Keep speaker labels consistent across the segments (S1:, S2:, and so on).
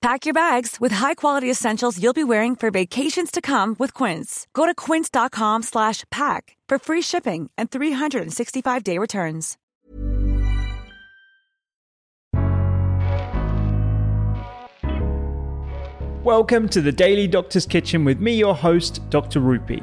S1: Pack your bags with high-quality essentials you'll be wearing for vacations to come with Quince. Go to quince.com slash pack for free shipping and 365-day returns.
S2: Welcome to the Daily Doctor's Kitchen with me, your host, Dr. Rupy.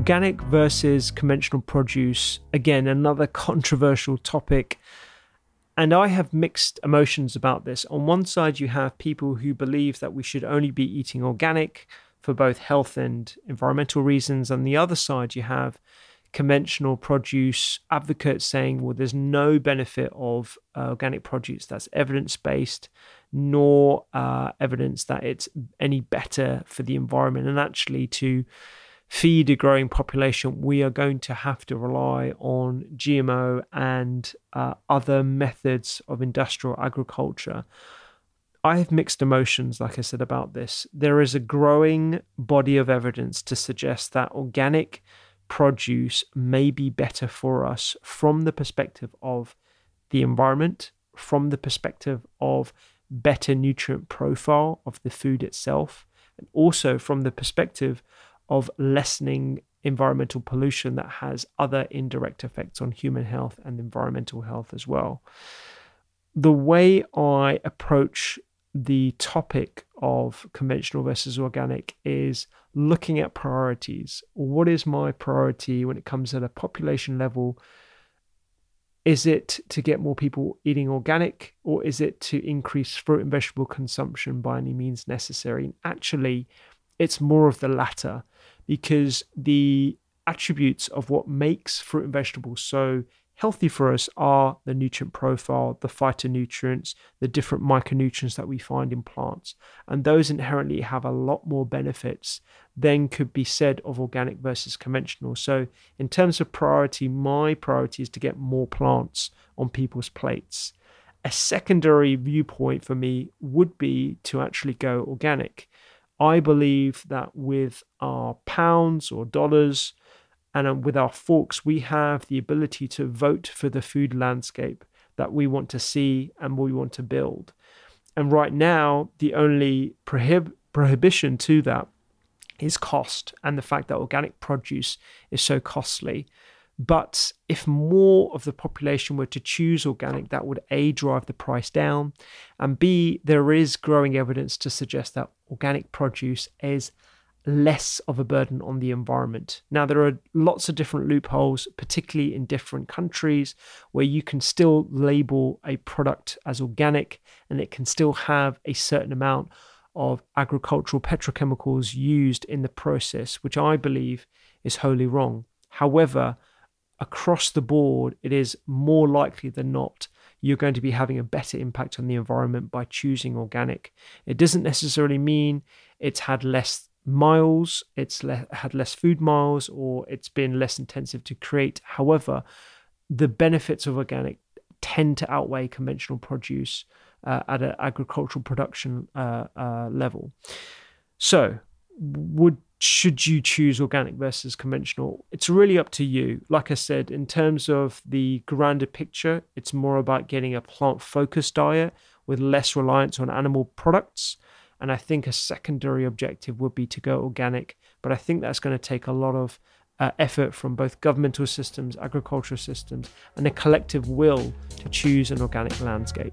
S2: Organic versus conventional produce, again, another controversial topic. And I have mixed emotions about this. On one side, you have people who believe that we should only be eating organic for both health and environmental reasons. On the other side, you have conventional produce advocates saying, well, there's no benefit of uh, organic produce that's evidence based, nor uh, evidence that it's any better for the environment. And actually, to feed a growing population, we are going to have to rely on GMO and uh, other methods of industrial agriculture. I have mixed emotions, like I said, about this. There is a growing body of evidence to suggest that organic produce may be better for us from the perspective of the environment, from the perspective of better nutrient profile of the food itself, and also from the perspective of lessening environmental pollution that has other indirect effects on human health and environmental health as well. The way I approach the topic of conventional versus organic is looking at priorities. What is my priority when it comes at a population level? Is it to get more people eating organic or is it to increase fruit and vegetable consumption by any means necessary? And actually, it's more of the latter because the attributes of what makes fruit and vegetables so healthy for us are the nutrient profile, the phytonutrients, the different micronutrients that we find in plants. And those inherently have a lot more benefits than could be said of organic versus conventional. So, in terms of priority, my priority is to get more plants on people's plates. A secondary viewpoint for me would be to actually go organic. I believe that with our pounds or dollars and um, with our forks, we have the ability to vote for the food landscape that we want to see and we want to build. And right now, the only prohib- prohibition to that is cost and the fact that organic produce is so costly. But if more of the population were to choose organic, that would A, drive the price down, and B, there is growing evidence to suggest that organic produce is less of a burden on the environment. Now, there are lots of different loopholes, particularly in different countries, where you can still label a product as organic and it can still have a certain amount of agricultural petrochemicals used in the process, which I believe is wholly wrong. However, across the board, it is more likely than not you're going to be having a better impact on the environment by choosing organic. It doesn't necessarily mean it's had less miles, it's le- had less food miles, or it's been less intensive to create. However, the benefits of organic tend to outweigh conventional produce uh, at an agricultural production uh, uh, level. So, would should you choose organic versus conventional? It's really up to you. Like I said, in terms of the grander picture, it's more about getting a plant focused diet with less reliance on animal products. And I think a secondary objective would be to go organic. But I think that's going to take a lot of uh, effort from both governmental systems, agricultural systems, and a collective will to choose an organic landscape.